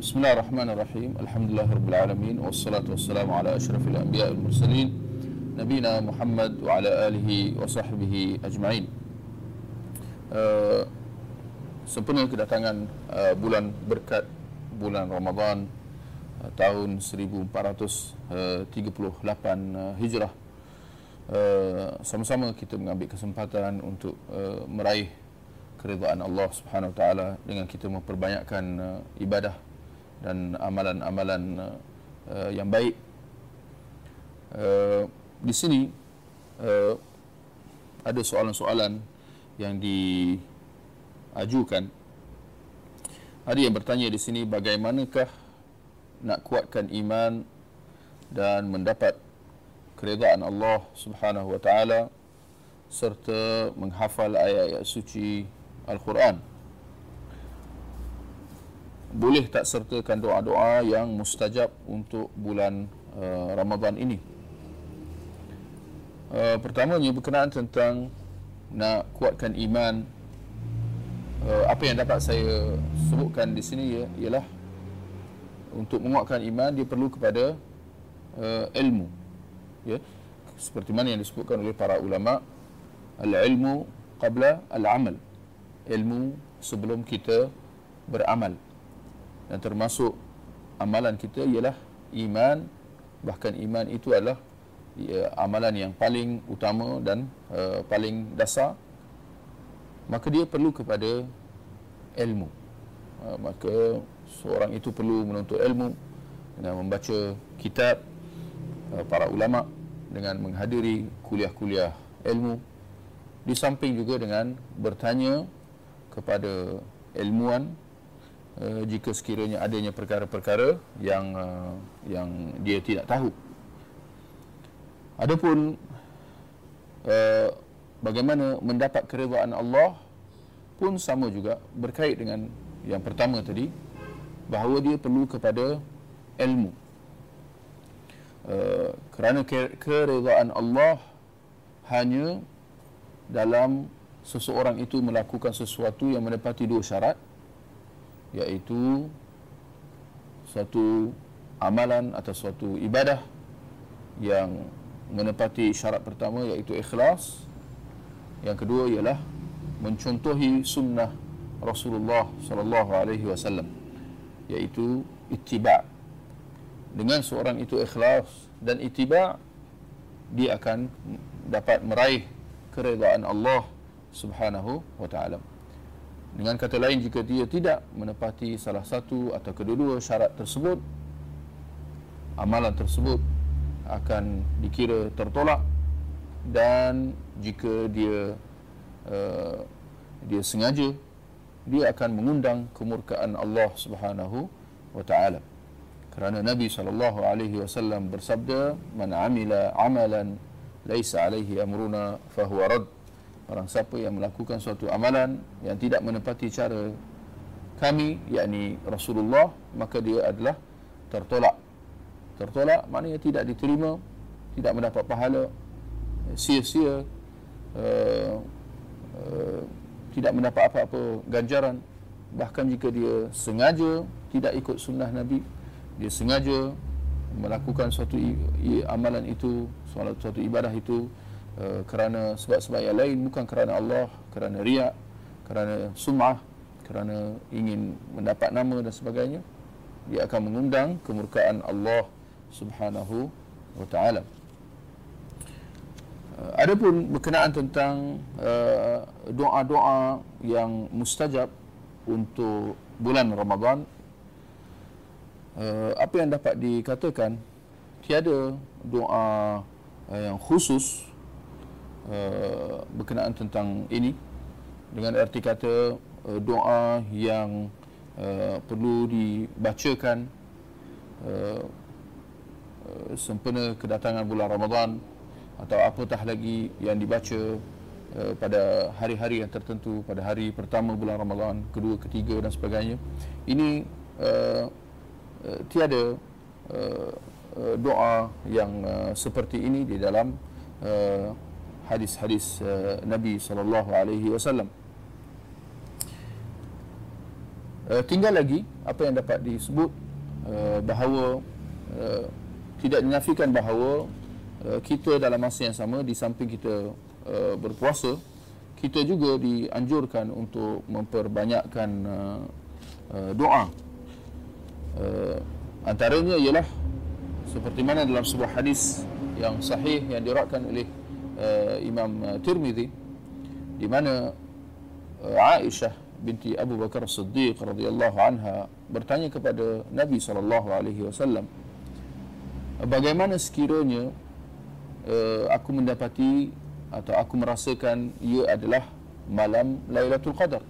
بسم الله الرحمن الرحيم الحمد لله رب العالمين والصلاة والسلام على أشرف الأنبياء والمرسلين نبينا محمد وعلى آله وصحبه أجمعين uh, sempena kedatangan uh, bulan berkat bulan Ramadan uh, tahun 1438 uh, Hijrah uh, sama-sama kita mengambil kesempatan untuk uh, meraih keridhaan Allah Subhanahu Wa Taala dengan kita memperbanyakkan uh, ibadah dan amalan-amalan uh, yang baik. Uh, di sini uh, ada soalan-soalan yang diajukan. Ada yang bertanya di sini bagaimanakah nak kuatkan iman dan mendapat keridhaan Allah Subhanahu wa taala serta menghafal ayat-ayat suci Al-Quran boleh tak sertakan doa-doa yang mustajab untuk bulan uh, Ramadan ini. Uh, pertamanya berkenaan tentang nak kuatkan iman. Uh, apa yang dapat saya sebutkan di sini ya, ialah untuk menguatkan iman dia perlu kepada uh, ilmu. Ya. Seperti mana yang disebutkan oleh para ulama, al-ilmu qabla al-amal. Ilmu sebelum kita beramal dan termasuk amalan kita ialah iman. Bahkan iman itu adalah ya, amalan yang paling utama dan uh, paling dasar. Maka dia perlu kepada ilmu. Uh, maka seorang itu perlu menuntut ilmu dengan membaca kitab uh, para ulama dengan menghadiri kuliah-kuliah ilmu. Di samping juga dengan bertanya kepada ilmuwan uh, jika sekiranya adanya perkara-perkara yang uh, yang dia tidak tahu. Adapun uh, bagaimana mendapat keridhaan Allah pun sama juga berkait dengan yang pertama tadi bahawa dia perlu kepada ilmu. Uh, kerana keridhaan Allah hanya dalam seseorang itu melakukan sesuatu yang menepati dua syarat iaitu suatu amalan atau suatu ibadah yang menepati syarat pertama iaitu ikhlas. Yang kedua ialah mencontohi sunnah Rasulullah sallallahu alaihi wasallam iaitu ittiba. Dengan seorang itu ikhlas dan ittiba dia akan dapat meraih keredaan Allah Subhanahu wa taala dengan kata lain jika dia tidak menepati salah satu atau kedua-dua syarat tersebut amalan tersebut akan dikira tertolak. Dan jika dia uh, dia sengaja dia akan mengundang kemurkaan Allah Subhanahu wa taala. Kerana Nabi sallallahu alaihi wasallam bersabda man amila amalan laisa alaihi amruna fahuwa radd Orang siapa yang melakukan suatu amalan yang tidak menepati cara kami, yakni Rasulullah, maka dia adalah tertolak. Tertolak maknanya tidak diterima, tidak mendapat pahala, sia-sia, uh, uh, tidak mendapat apa-apa ganjaran. Bahkan jika dia sengaja tidak ikut sunnah Nabi, dia sengaja melakukan suatu amalan itu, suatu ibadah itu, Eh, kerana sebab-sebab yang lain bukan kerana Allah, kerana riak, kerana sum'ah, kerana ingin mendapat nama dan sebagainya, dia akan mengundang kemurkaan Allah Subhanahu wa taala. Uh, adapun berkenaan tentang uh, doa-doa yang mustajab untuk bulan Ramadan, uh, apa yang dapat dikatakan tiada doa uh, yang khusus Uh, berkenaan tentang ini dengan erti kata uh, doa yang uh, perlu dibacakan uh, sempena kedatangan bulan Ramadan atau apatah lagi yang dibaca uh, pada hari-hari yang tertentu pada hari pertama bulan Ramadan, kedua, ketiga dan sebagainya. Ini uh, uh, tiada uh, uh, doa yang uh, seperti ini di dalam uh, hadis-hadis uh, Nabi sallallahu alaihi wasallam. Uh, tinggal lagi apa yang dapat disebut uh, bahawa uh, tidak dinafikan bahawa uh, kita dalam masa yang sama di samping kita uh, berpuasa kita juga dianjurkan untuk memperbanyakkan uh, uh, doa uh, antaranya ialah seperti mana dalam sebuah hadis yang sahih yang diriwayatkan oleh uh, Imam uh, Tirmizi di mana uh, Aisyah binti Abu Bakar Siddiq radhiyallahu anha bertanya kepada Nabi sallallahu alaihi wasallam bagaimana sekiranya uh, aku mendapati atau aku merasakan ia adalah malam Lailatul Qadar?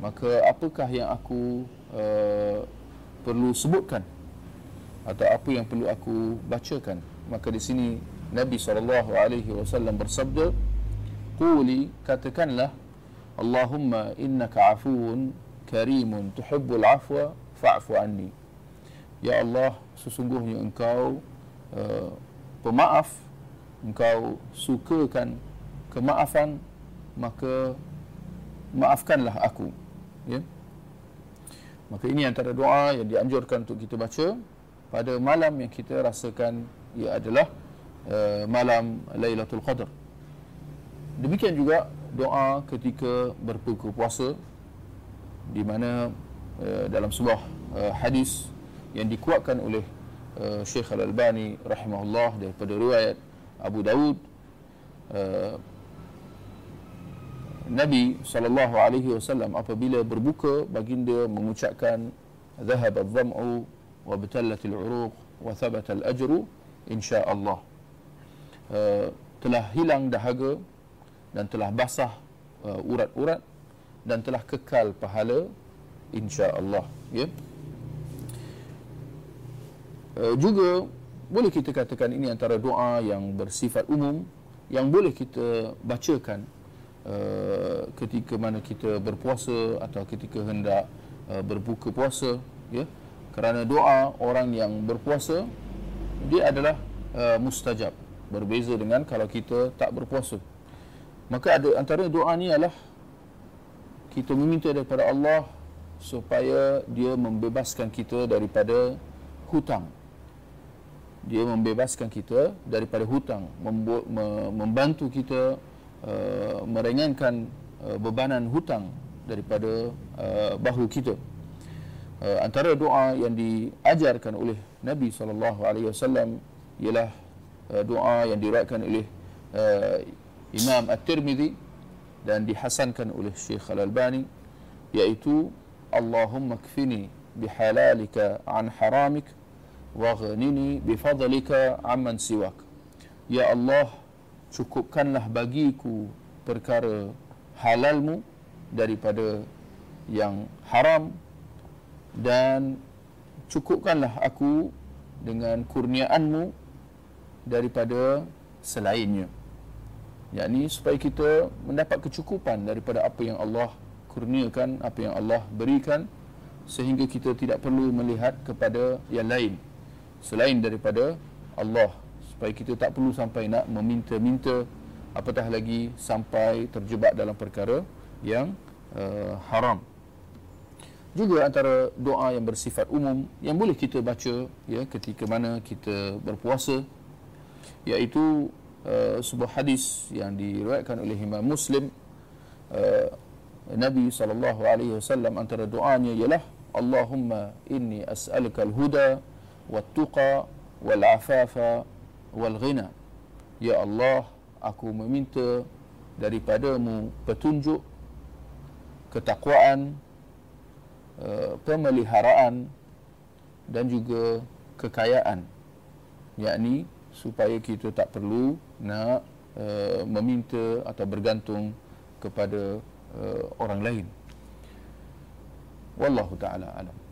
Maka apakah yang aku uh, perlu sebutkan atau apa yang perlu aku bacakan? Maka di sini Nabi sallallahu alaihi wasallam bersabda quli katakanlah Allahumma innaka afuun karimun tuhibbul afwa fa'fu anni. Ya Allah, sesungguhnya engkau uh, pemaaf, engkau sukakan kemaafan, maka maafkanlah aku. Ya? Maka ini antara doa yang dianjurkan untuk kita baca pada malam yang kita rasakan ia adalah uh, malam Lailatul Qadar. Demikian juga doa ketika berbuka puasa di mana uh, dalam sebuah uh, hadis yang dikuatkan oleh Syekh Al-Albani rahimahullah daripada riwayat Abu Dawud Nabi sallallahu alaihi wasallam apabila berbuka baginda mengucapkan dhahab adh-dham'u wa batallat al-uruq wa thabata al-ajru insya-Allah uh, telah hilang dahaga dan telah basah uh, urat-urat dan telah kekal pahala insya-Allah ya. Uh, juga boleh kita katakan ini antara doa yang bersifat umum yang boleh kita bacakan uh, ketika mana kita berpuasa atau ketika hendak uh, berbuka puasa ya. Kerana doa orang yang berpuasa dia adalah uh, mustajab berbeza dengan kalau kita tak berpuasa Maka ada antara doa ni adalah kita meminta daripada Allah supaya dia membebaskan kita daripada hutang. Dia membebaskan kita daripada hutang, membantu kita uh, meringankan uh, bebanan hutang daripada uh, bahu kita. Uh, antara doa yang diajarkan oleh Nabi wasallam ialah uh, doa yang diriwayatkan oleh uh, Imam At-Tirmidzi dan dihasankan oleh Syekh Al-Albani yaitu Allahumma kfini bihalalika an haramik wa ghanini bifadlika amman siwak. Ya Allah cukupkanlah bagiku perkara halalmu daripada yang haram dan cukupkanlah aku dengan kurniaanmu daripada selainnya. Yakni supaya kita mendapat kecukupan daripada apa yang Allah kurniakan, apa yang Allah berikan sehingga kita tidak perlu melihat kepada yang lain. Selain daripada Allah. Supaya kita tak perlu sampai nak meminta-minta apatah lagi sampai terjebak dalam perkara yang uh, haram. Juga antara doa yang bersifat umum yang boleh kita baca ya ketika mana kita berpuasa iaitu Uh, sebuah hadis yang diriwayatkan oleh Imam Muslim. Uh, Nabi sallallahu alaihi wasallam antara doanya ialah Allahumma inni as'aluka al-huda wat-tuqa wal-afafa wal-ghina ya Allah aku meminta daripadamu petunjuk ketakwaan uh, pemeliharaan dan juga kekayaan yakni supaya kita tak perlu nak uh, meminta atau bergantung kepada uh, orang lain. Wallahu taala alam